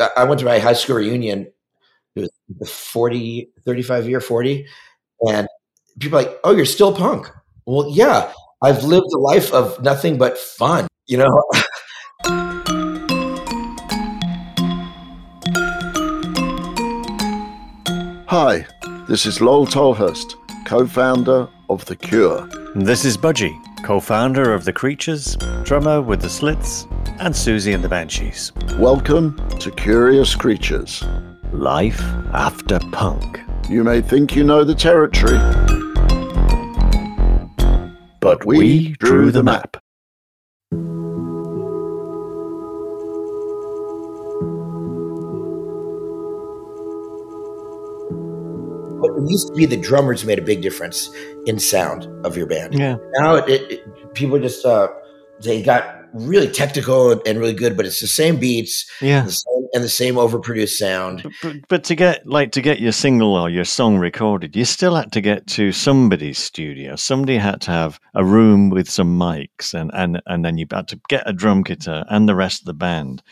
I- I went to my high school reunion. It was the 40, 35 year 40. And people are like, oh, you're still punk. Well, yeah, I've lived a life of nothing but fun, you know? Hi, this is Lol Tolhurst, co founder of The Cure. This is Budgie, co founder of The Creatures, drummer with The Slits, and Siouxsie and the Banshees. Welcome to Curious Creatures. Life after punk. You may think you know the territory, but we, drew the map. But it used to be the drummers made a big difference in sound of your band. Yeah. Now it, it, it- people just uh, they got really technical and, and really good, but it's the same beats Yeah. the same, and the same overproduced sound. But, but, but to get like to get your single or your song recorded, you still had to get to somebody's studio. Somebody had to have a room with some mics, and and and then you had to get a drum kitter and the rest of the band.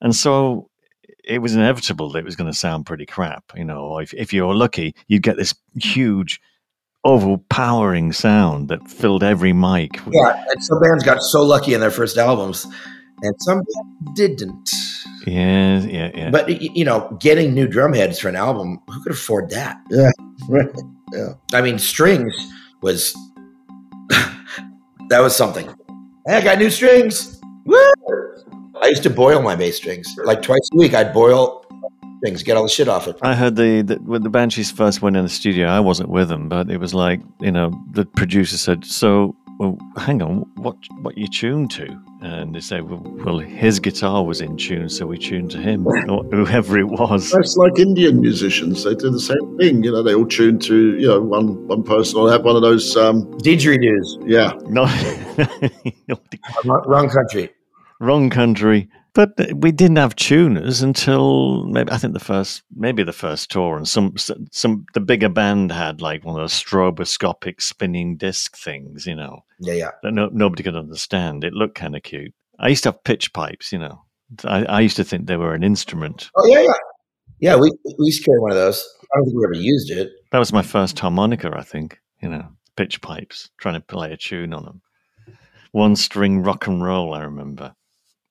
And so it was inevitable that it was going to sound pretty crap. You know, if if you were lucky, you'd get this huge, overpowering sound that filled every mic. Yeah, and some bands got so lucky in their first albums, and some didn't. yeah, yeah, yeah. But you know, getting new drum heads for an album, who could afford that? Yeah, right. Yeah. I mean, strings was that was something. Hey, I got new strings. Woo! I used to boil my bass strings like twice a week. I'd boil things, get all the shit off it. I heard the, the when the Banshees first went in the studio. I wasn't with them, but it was like you know the producer said, "So, well, hang on, what what you tuned to?" And they said, "Well, well his guitar was in tune, so we tuned to him, or whoever it was." That's like Indian musicians. They do the same thing. You know, they all tune to, you know, one one person will have one of those, um, Didgeridoos, yeah. No, wrong wrong country. wrong country. But we didn't have tuners until maybe I think the first maybe the first tour, and some some the bigger band had like one of those stroboscopic spinning disc things, you know. Yeah, yeah. that no, nobody could understand. It looked kind of cute. I used to have pitch pipes, you know. I, I used to think they were an instrument. Oh yeah, yeah. Yeah, we, we used to carry one of those. I don't think we ever used it. That was my first harmonica, I think. You know, pitch pipes, trying to play a tune on them. One string rock and roll, I remember.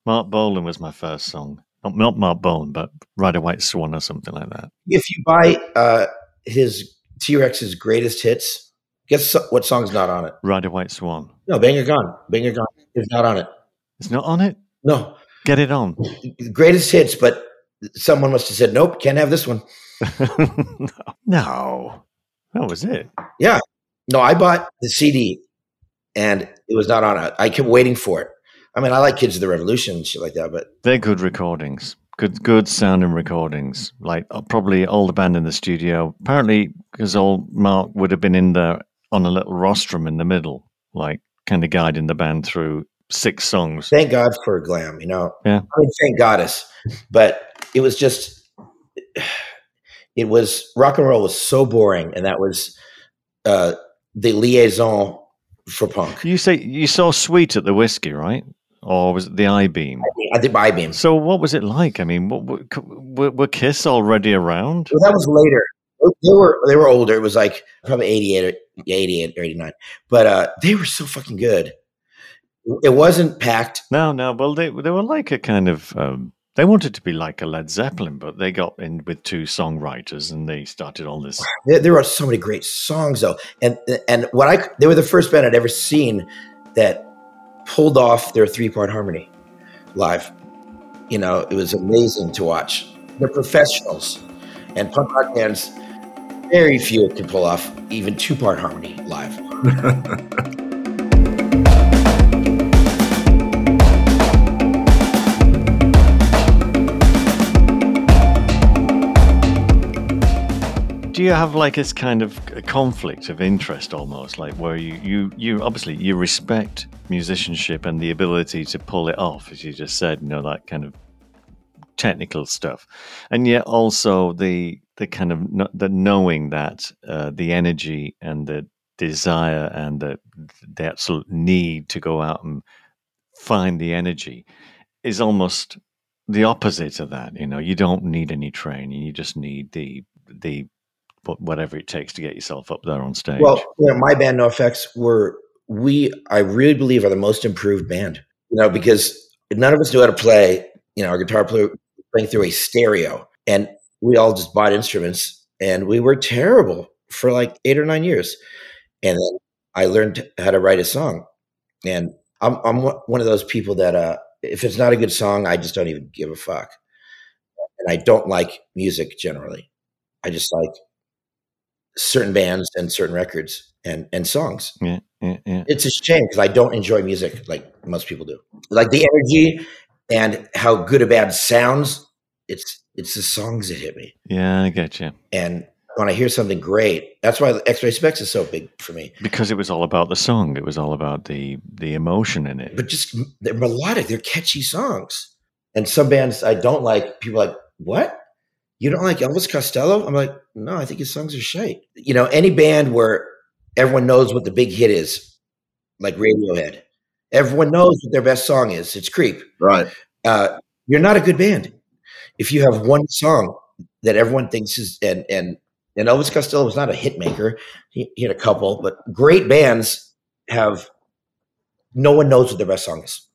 Marc Bolan was my first song. Not, not Marc Bolan, but Ride a White Swan or something like that. If you buy uh, his T Rex's greatest hits, guess what song's not on it? Ride a White Swan. No, Bang a Gong. Banger Gone is not on it. It's not on it? No, Get it on. greatest hits, but someone must have said, nope, can't have this one. no. That was it. Yeah. No, I bought the CD and it was not on it. I kept waiting for it. I mean, I like Kids of the Revolution and shit like that, but They're good recordings. Good, good sounding recordings. Like uh, probably all the band in the studio. Apparently, because old Mark would have been in there on a little rostrum in the middle, like kind of guiding the band through six songs. thank God for glam, you know? Yeah. I mean, thank Goddess. But it was just, it was, rock and roll was so boring. And that was uh, the liaison for punk. You say you saw Sweet at the Whisky, right? Or was it the I Beam? I did I beam. So what was it like? I mean, what, what, were, were Kiss already around? Well, that was later. They were they were older. It was like probably 88 or 88 or 89. But uh, they were so fucking good. It wasn't packed. No, no. Well, they they were like a kind of. Um, they wanted to be like a Led Zeppelin, but they got in with two songwriters and they started all this. There, there are so many great songs though, and and what I they were the first band I'd ever seen that pulled off their three part harmony live. You know, it was amazing to watch. They're professionals, and punk rock bands, very few can pull off even two part harmony live. Do you have like this kind of conflict of interest almost, like where you you you obviously you respect musicianship and the ability to pull it off, as you just said, you know that kind of technical stuff, and yet also the the kind of the knowing that uh, the energy and the desire and the the absolute need to go out and find the energy is almost the opposite of that. You know, you don't need any training. You just need the the whatever it takes to get yourself up there on stage. Well, you know, my band, NOFX, were we. I really believe are the most improved band. You know, because none of us knew how to play. You know, our guitar player playing through a stereo, and we all just bought instruments, and we were terrible for like eight or nine years. And then I learned how to write a song, and I'm I'm one one of those people that uh, if it's not a good song, I just don't even give a fuck. And I don't like music generally. I just like certain bands and certain records and and songs. yeah, yeah, yeah. It's a shame because I don't enjoy music like most people do. Like the energy and how good a band sounds. It's it's the songs that hit me. Yeah, I get you. And when I hear something great, that's why X-Ray Spex is so big for me. Because it was all about the song. It was all about the the emotion in it. But just they're melodic, they're catchy songs. And some bands I don't like, people are like, what? You don't like Elvis Costello? I'm like, no, I think his songs are shite. You know, any band where everyone knows what the big hit is, like Radiohead, everyone knows what their best song is. It's Creep. Right. Uh, you're not a good band if you have one song that everyone thinks is and and and Elvis Costello was not a hit maker. He, he had a couple, but great bands have no one knows what their best song is.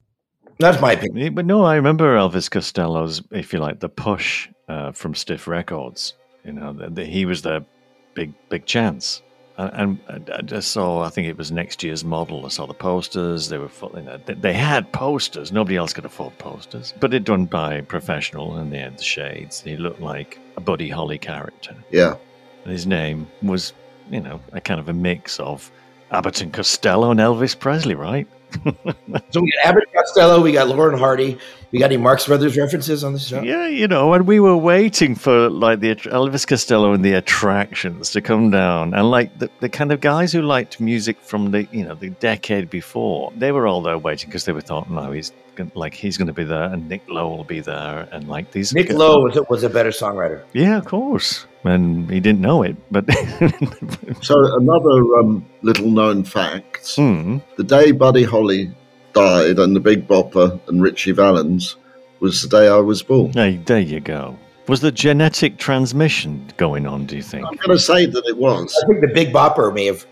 That's my opinion. But no, I remember Elvis Costello's, if you like, the push uh, from Stiff Records. You know, that that he was the big, big chance. And, and I just saw, I think it was next year's model. I saw the posters. They were, full, you know, they, they had posters. Nobody else could afford posters, but they're done by professional, and they had the shades. He looked like a Buddy Holly character. Yeah. And his name was, you know, a kind of a mix of Abbott and Costello and Elvis Presley, right? So we got Abbott Costello, we got Lauren Hardy, we got any Marx Brothers references on this show? Yeah, you know, and we were waiting for like the Elvis Costello and the attractions to come down, and like the, the kind of guys who liked music from the you know the decade before, they were all there waiting because they were thought, no, he's gon- like he's going to be there, and Nick Lowe will be there, and like these Nick Lowe was a, was a better songwriter. yeah, of course, and he didn't know it, but So another um, little known fact: Hmm. the day Buddy Holly died and the Big Bopper and Ritchie Valens was the day I was born. Hey, there you go. Was the genetic transmission going on? Do you think? I'm going to say that it was. I think the Big Bopper may have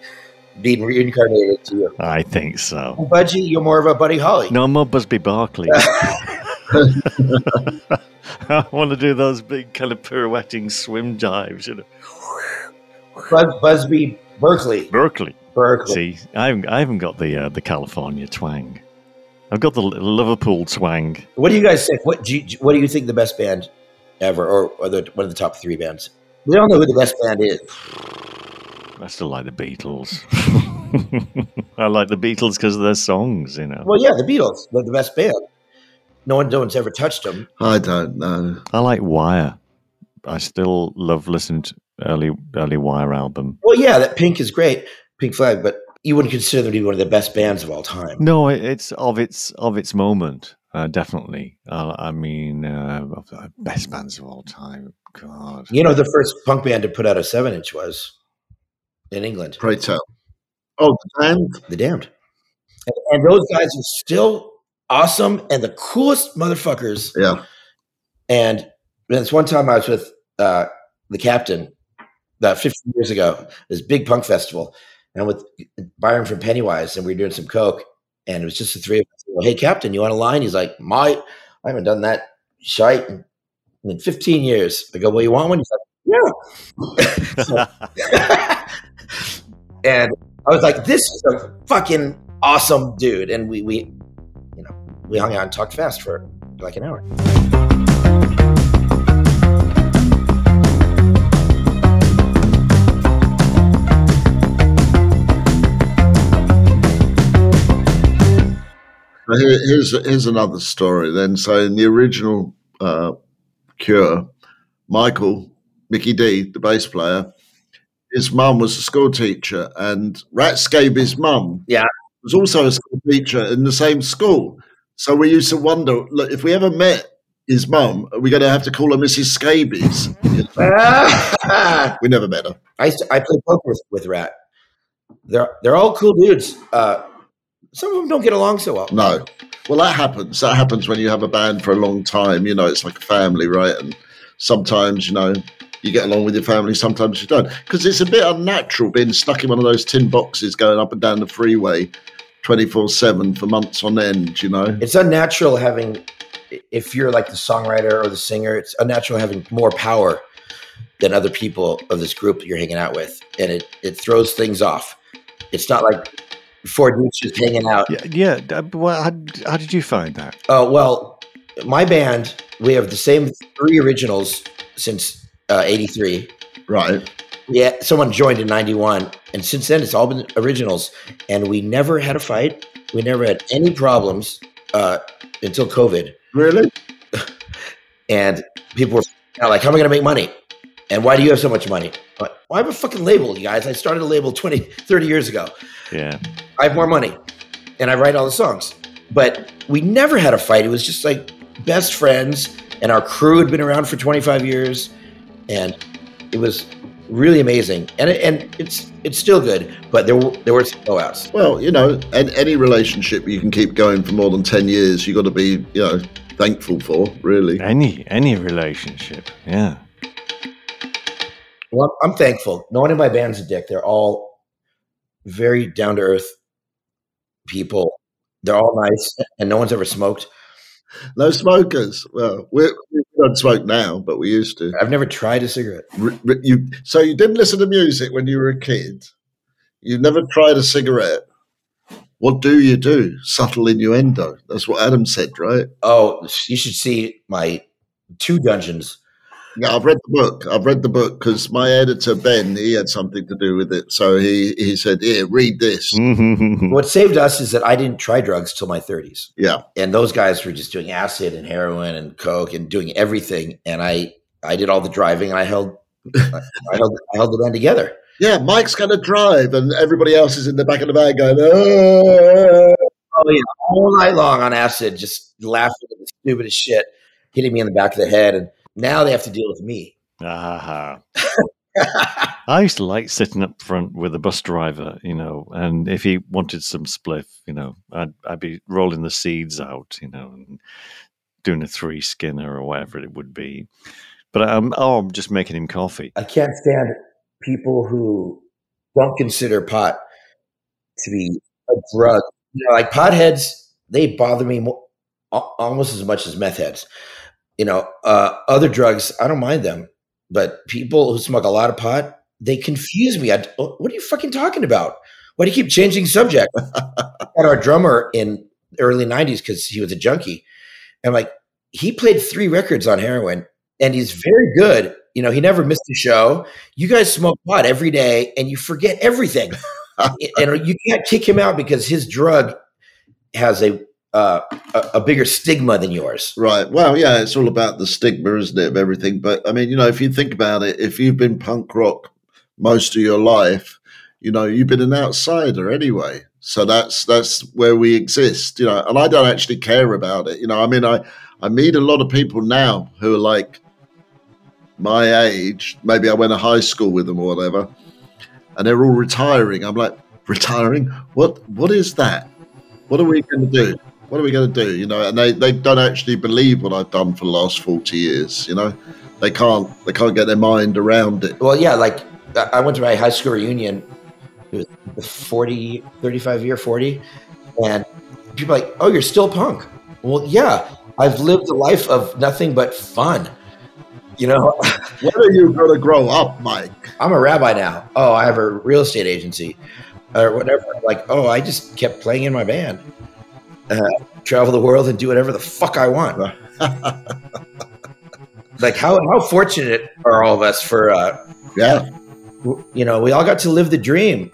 been reincarnated to you. I think so. Budgie, you're more of a Buddy Holly. No I'm more Busby Barkley. I want to do those big kind of pirouetting swim dives. You know, Buzz, Busby Berkeley. Berkeley. Berkeley. See, I haven't, I haven't got the uh, the California twang. I've got the Liverpool twang. What do you guys think? What do you, what do you think the best band ever, or, or the, one of the top three bands? We don't know who the best band is. I still like the Beatles. I like the Beatles because of their songs. You know, Well, yeah, the Beatles. They're the best band. No one, no one's ever touched them. I don't know. I like Wire. I still love listening to early early Wire album. Well, yeah, that Pink is great, Pink Flag, but you wouldn't consider them to be one of the best bands of all time. No, it's of its of its moment. Uh, definitely. Uh, I mean, uh, of the best bands of all time. God. You know, the first punk band to put out a seven-inch was in England, Pray tell. Oh, the Damned? The Damned, and, and those guys are still awesome and the coolest motherfuckers. Yeah. And this one time I was with uh, the captain about 15 years ago, this big punk festival, and with Byron from Pennywise, and we were doing some coke, and it was just the three of us. Well, hey, captain, you want a line? He's like, my, I haven't done that shite in, in 15 years. I go, well, you want one? He's like, yeah. and I was like, this is a fucking awesome dude. And we, we, you know, we hung out and talked fast for like an hour. Here- Here's here's another story. Then, so in the original uh, Cure, Michael Mickey D, the bass player, his mum was a school teacher, and Rat Scabies' mum, Yeah. was also a school teacher in the same school. So we used to wonder, look, if we ever met his mum, are we going to have to call her Mrs. Scabies? We never met her. to, I play poker with, with Rat. They're they're all cool dudes. Uh, some of them don't get along so well. No, Well, that happens. That happens when you have a band for a long time. You know, it's like a family, right? And sometimes, you know, you get along with your family, sometimes you don't. Because it's a bit unnatural being stuck in one of those tin boxes going up and down the freeway 24 7 for months on end, you know? It's unnatural having, if you're like the songwriter or the singer, it's unnatural having more power than other people of this group that you're hanging out with. And it, it throws things off. It's not like four dudes just hanging out. Yeah, yeah. Uh, well, how, how did you find that? Oh, well, my band, we have the same three originals since uh, 83. Right. Yeah, someone joined in 91. And since then, it's all been originals. And we never had a fight. We never had any problems uh, until COVID. Really? And people were like, how am I going to make money? And why do you have so much money? Like, well, I have a fucking label, you guys. I started a label 20, 30 years ago. Yeah. I have more money and I write all the songs. But we never had a fight. It was just like best friends. And our crew had been around for 25 years. And it was really amazing. And, it, and it's it's still good, but there were, there were some blowouts. Well, you know, and any relationship you can keep going for more than 10 years, you've got to be, you know, thankful for, really. Any any relationship. Yeah. Well, I'm thankful. No one in my band's a dick. They're all very down to earth people. They're all nice, and no one's ever smoked. No smokers. Well, we're, we don't smoke now, but we used to. I've never tried a cigarette. R- r- you, so you didn't listen to music when you were a kid. You've never tried a cigarette. What do you do? Subtle innuendo. That's what Adam said, right? Oh, you should see my two dungeons. Yeah, I've read the book. I've read the book because my editor Ben, he had something to do with it. So he he said, "Here, read this." Mm-hmm. What saved us is that I didn't try drugs till my 30s. Yeah, and those guys were just doing acid and heroin and coke and doing everything and i i did all the driving and i held i held i held the band together yeah. Mike's going to drive, and everybody else is in the back of the van going, "Oh." oh yeah all night long on acid just laughing at the stupidest shit hitting me in the back of the head and now they have to deal with me Ah. I used to like sitting up front with the bus driver, you know, and if he wanted some spliff, you know, I'd I'd be rolling the seeds out, you know, and doing a three skinner or whatever it would be. But I'm oh, I'm just making him coffee. i can't stand people who don't consider pot to be a drug you know like potheads they bother me mo- al- almost as much as meth heads you know uh, other drugs i don't mind them but people who smoke a lot of pot they confuse me. I, what are you fucking talking about? Why do you keep changing subject? Had our drummer in the early 90s because he was a junkie and like he played three records on heroin and he's very good. You know he never missed a show. You guys smoke pot every day and you forget everything. And you can't kick him out because his drug has a uh, a, a bigger stigma than yours Right. Well, yeah, it's all about the stigma, isn't it, of everything? But I mean, you know, if you think about it, if you've been punk rock most of your life, you know, you've been an outsider anyway. So that's that's where we exist, you know. And I don't actually care about it, you know. I mean, I I meet a lot of people now who are like my age. Maybe I went to high school with them or whatever, and they're all retiring. I'm like, retiring? What? What is that? What are we going to do? What are we going to do? You know, and they, they don't actually believe what I've done for the last forty years. You know, they can't they can't get their mind around it. well yeah like I- went to my high school reunion it was the 40 35 year 40 and people are like oh you're still punk well yeah i've lived a life of nothing but fun you know When are you going to grow up, Mike? I'm a rabbi now. Oh, I have a real estate agency or whatever. Like, oh, I just kept playing in my band, uh, travel the world and do whatever the fuck I want. Like, how how fortunate are all of us for, uh, yeah, you know, we all got to live the dream.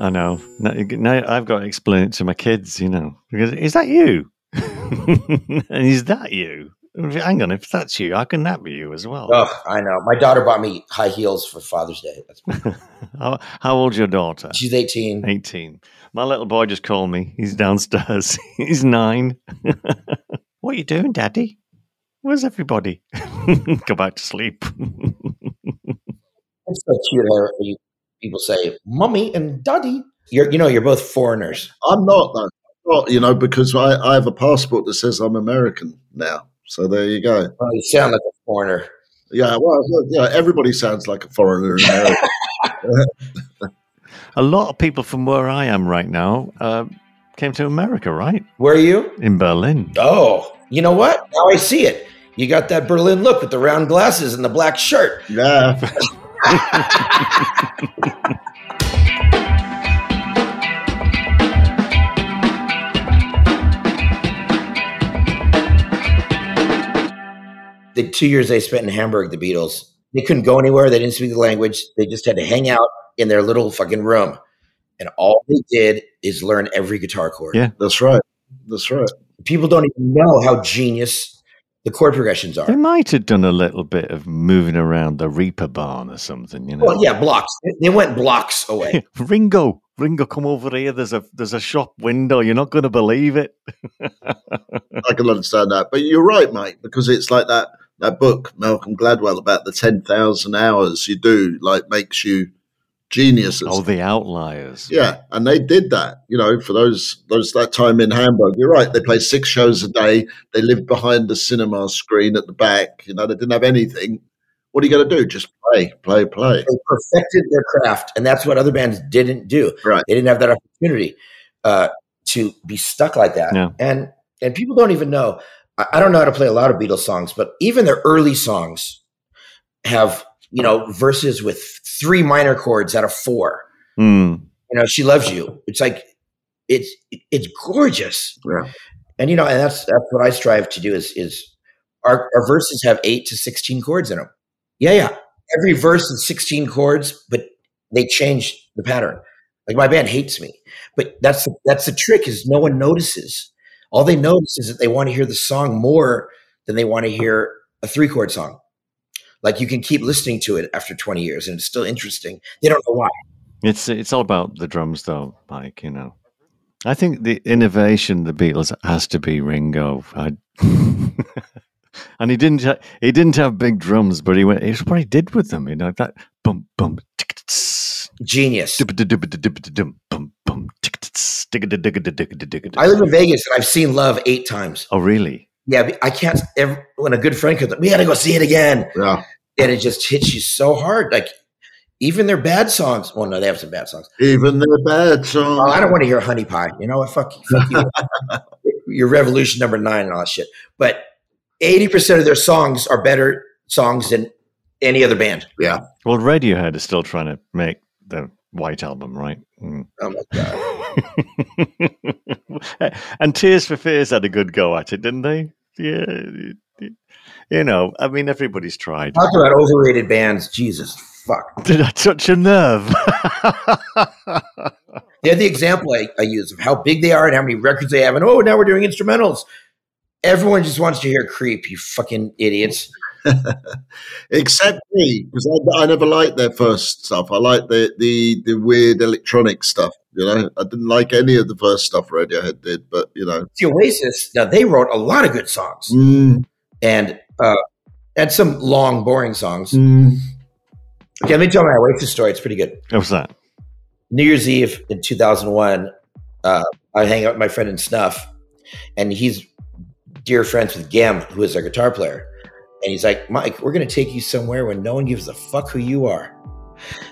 I know. Now, now I've got to explain it to my kids, you know, because is that you? and is that you? Hang on, if that's you, how can that be you as well? Oh, I know. My daughter bought me high heels for Father's Day. That's, How, how old's your daughter? she's 18. 18. My little boy just called me. He's downstairs. He's nine. what are you doing, Daddy? Where's everybody? Go back to sleep. It's so cute how you, people say, "Mommy" and "Daddy." You're, you know, you're both foreigners. I'm not though. Not, you know, because I, I have a passport that says I'm American now. So there you go. Well, you sound like a foreigner. Yeah, well, yeah, everybody sounds like a foreigner in America. A lot of people from where I am right now uh, came to America, right? Where are you? In Berlin. Oh, you know what? Now I see it. You got that Berlin look with the round glasses and the black shirt. yeah. The two years they spent in Hamburg, the Beatles, they couldn't go anywhere. They didn't speak the language. They just had to hang out in their little fucking room. And all they did is learn every guitar chord. Yeah. That's right. That's right. People don't even know how genius the chord progressions are. They might have done a little bit of moving around the Reeperbahn or something, you know. Well, yeah, blocks. They went blocks away. Ringo, Ringo, come over here. There's a there's a shop window. You're not going to believe it. I can understand that. But you're right, mate, because it's like that that book, Malcolm Gladwell, about the ten thousand hours you do, like makes you geniuses. oh, the outliers. Yeah, and they did that. You know, for those those that time in Hamburg. You're right. They played six shows a day. They lived behind the cinema screen at the back. You know, they didn't have anything. What are you going to do? Just play, play, play. They perfected their craft, and that's what other bands didn't do. Right. They didn't have that opportunity uh, to be stuck like that. Yeah. And and people don't even know. I, don't know how to play a lot of Beatles songs, but even their early songs have you know verses with three minor chords out of four. Hmm. You know, she loves you. It's like it's it's gorgeous. Yeah. And you know, and that's that's what I strive to do is is our, our verses have eight to sixteen chords in them. Yeah, yeah. Every verse is sixteen chords, but they change the pattern. Like my band hates me, but that's the, that's the trick is no one notices. All they notice is that they want to hear the song more than they want to hear a three chord song. Like you can keep listening to it after twenty years, and it's still interesting. They don't know why. It's it's all about the drums, though, Mike. You know, I think the innovation the Beatles has to be Ringo. I, and he didn't ha- he didn't have big drums, but he went. It's what he did with them. You know that bum bum tick Genius. dum I live in Vegas and I've seen Love eight times. Oh, really? Yeah, I can't. Ever, when a good friend comes, up, we got to go see it again, Yeah. and it just hits you so hard. Like even their bad songs. Well, no, they have some bad songs. Even their bad Oh, songs. I don't want to hear Honey Pie. You know what? Fuck, you- fuck you. Your Revolution number nine and all that shit. But eighty percent of their songs are better songs than any other band. Yeah. Well, Radiohead is still trying to make the White Album, right? Mm. Oh my god. and Tears for Fears had a good go at it, didn't they? Yeah. You know, I mean, everybody's tried. Talk about overrated bands. Jesus fuck. Did I touch a nerve? They're the example I, I use of how big they are and how many records they have. And oh, now we're doing instrumentals. Everyone just wants to hear "Creep." You fucking idiots. Except me, because I, I never liked their first stuff. I liked the, the the weird electronic stuff. You know, I didn't like any of the first stuff Radiohead did, but you know, The Oasis. Now they wrote a lot of good songs mm, and uh, and some long, boring songs. mm, Okay, let me tell my Oasis story. It's pretty good. what was that? New Year's Eve in 2001, uh, I hang out with my friend in Snuff, and he's dear friends with Gem, who is our guitar player. And he's like, Mike, we're going to take you somewhere when no one gives a fuck who you are.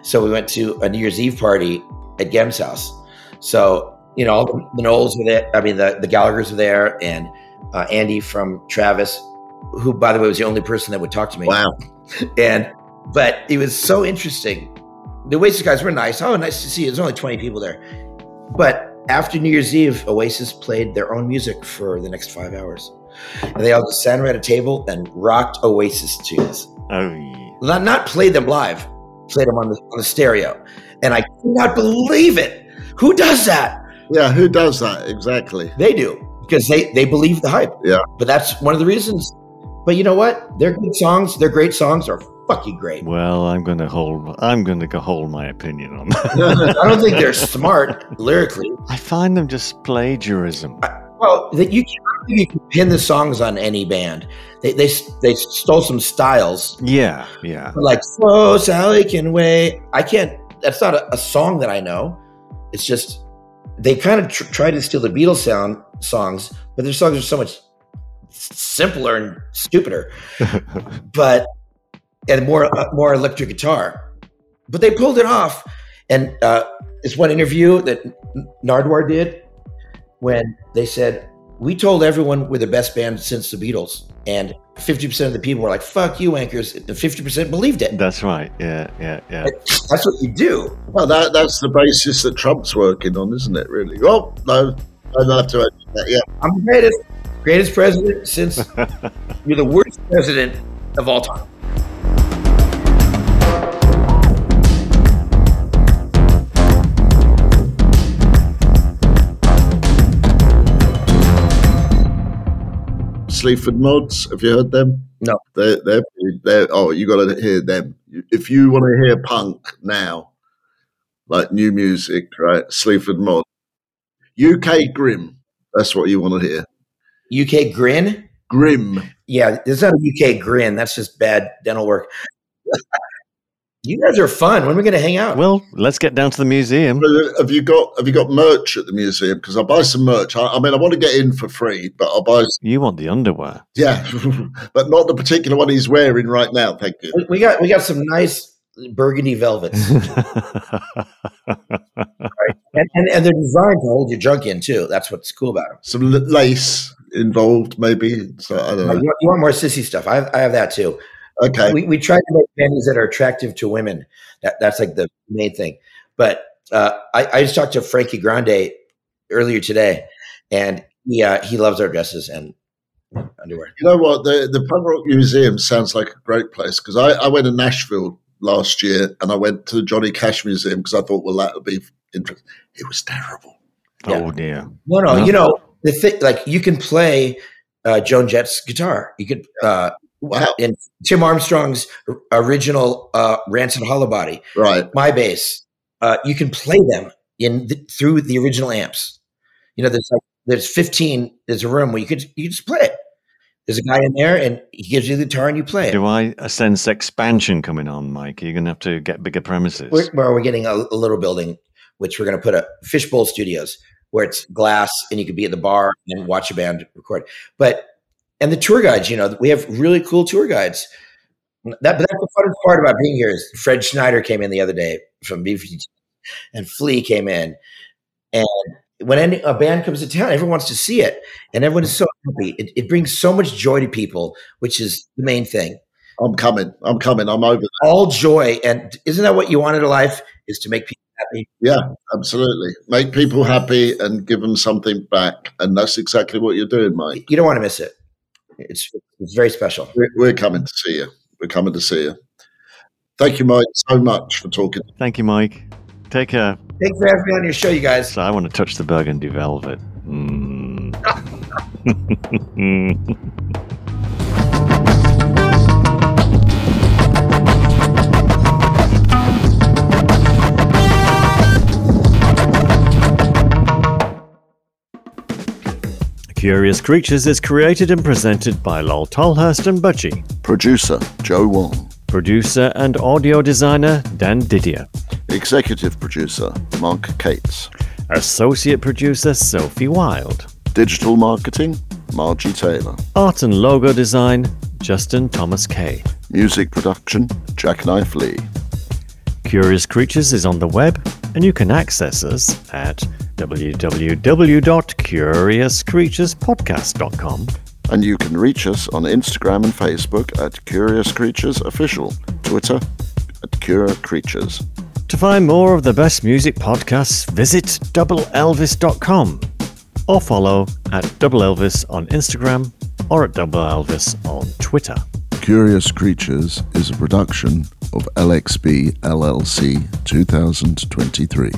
So we went to a New Year's Eve party at Gem's house. So, you know, all the, the Knowles were there. I mean, the, the Gallaghers were there, and uh, Andy from Travis, who, by the way, was the only person that would talk to me wow, and but it was so interesting. The Oasis guys were nice. Oh, nice to see you. There's only 20 people there. But after New Year's Eve, Oasis played their own music for the next five hours. And they all just sat around a table and rocked Oasis tunes. Oh, yeah. Not, not played them live, played them on the, on the stereo. And I could not believe it. Who does that? yeah, who does that exactly? They do because they, they believe the hype. Yeah. But that's one of the reasons. But you know what? They're good songs, their great songs are fucking great. Well, I'm going to hold. I'm going to hold my opinion on that. I don't think they're smart lyrically. I find them just plagiarism. Well, that you, can, I don't you can pin the songs on any band. They they they stole some styles, Yeah, yeah. like "Whoa, Sally can wait." I can't. That's not a, a song that I know. It's just they kind of tr- try to steal the Beatles sound songs, but their songs are so much simpler and stupider, but and more uh, more electric guitar. But they pulled it off, and uh, this one interview that Nardwuar did when they said we told everyone we're the best band since the Beatles, and 50% of the people were like, fuck you, anchors. And 50% believed it. That's right. Yeah, yeah, yeah. That's what you do. Well, that, that's the basis that Trump's working on, isn't it, really? Oh, no, I don't have to add that. Yeah. I'm the greatest, greatest president since you're the worst president of all time. Sleaford Mods. Have you heard them? No. They're, they're, they're oh, you got to hear them. If you want to hear punk now, like new music, right? Sleaford Mod. UK Grim. That's what you want to hear. UK Grin? Grim. Yeah, it's not a UK Grin. That's just bad dental work. You guys are fun. When are we going to hang out? Well, let's get down to the museum. Have you got Have you got merch at the museum? Because I'll buy some merch. I, I, mean, I want to get in for free, but I'll buy. Some, you want the underwear? Yeah, but not the particular one he's wearing right now. Thank you. We, we got we got some nice burgundy velvets, right? and, and, and they're designed to hold your junk in too. That's what's cool about them. Some lace involved, maybe. So I don't uh, know. You, you want more sissy stuff? I have, I have that too. Okay. We, we try to make panties that are attractive to women. That, that's like the main thing. But uh, I, I just talked to Frankie Grande earlier today, and he uh, he loves our dresses and underwear. You know what? The the Punk Rock Museum sounds like a great place because I, I went to Nashville last year and I went to the Johnny Cash Museum because I thought, well, that would be interesting. It was terrible. Yeah. Oh dear. No, no, no. You know the thing, like you can play uh, Joan Jett's guitar. You could uh, Wow. And Tim Armstrong's original uh, Rancid Hollow Body. Right. My bass. Uh, you can play them in the, through the original amps. You know, there's like there's 15. There's a room where you could you just play it. There's a guy in there, and he gives you the guitar, and you play it. Do I sense expansion coming on, Mike? You're going to have to get bigger premises. We're, well, we're getting a, a little building, which we're going to put a Fishbowl Studios, where it's glass, and you could be at the bar and watch a band record. But and the tour guides. You know, we have really cool tour guides. That, but that's the funnest part about being here is Fred Schneider came in the other day from BFG, and Flea came in, and when any, a band comes to town, everyone wants to see it, and everyone is so happy. It, it, brings so much joy to people, which is the main thing. I'm coming. I'm coming. I'm over. That. All joy, and isn't that what you want in a life? Is to make people happy. Yeah, absolutely. Make people happy and give them something back, and that's exactly what you're doing, Mike. You don't want to miss it. It's it's very special. We're, we're coming to see you. We're coming to see you. Thank you, Mike, so much for talking. Thank you, Mike. Take care. Thanks for having me on your show, you guys. So I want to touch the burgundy velvet. Mm. Curious Creatures is created and presented by Lol Tolhurst and Budgie. Producer Joe Wong. Producer and audio designer Dan Didier. Executive producer Mark Cates. Associate producer Sophie Wild. Digital marketing Margie Taylor. Art and logo design Justin Thomas Kay. Music production Jacknife Lee. Curious Creatures is on the web, and you can access us at www.curiouscreaturespodcast.com. And you can reach us on Instagram and Facebook at Curious Creatures Official, Twitter at Cure Creatures. To find more of the best music podcasts, visit doubleelvis.com or follow at Double Elvis on Instagram or at Double Elvis on Twitter. Curious Creatures is a production of LXB LLC 2023.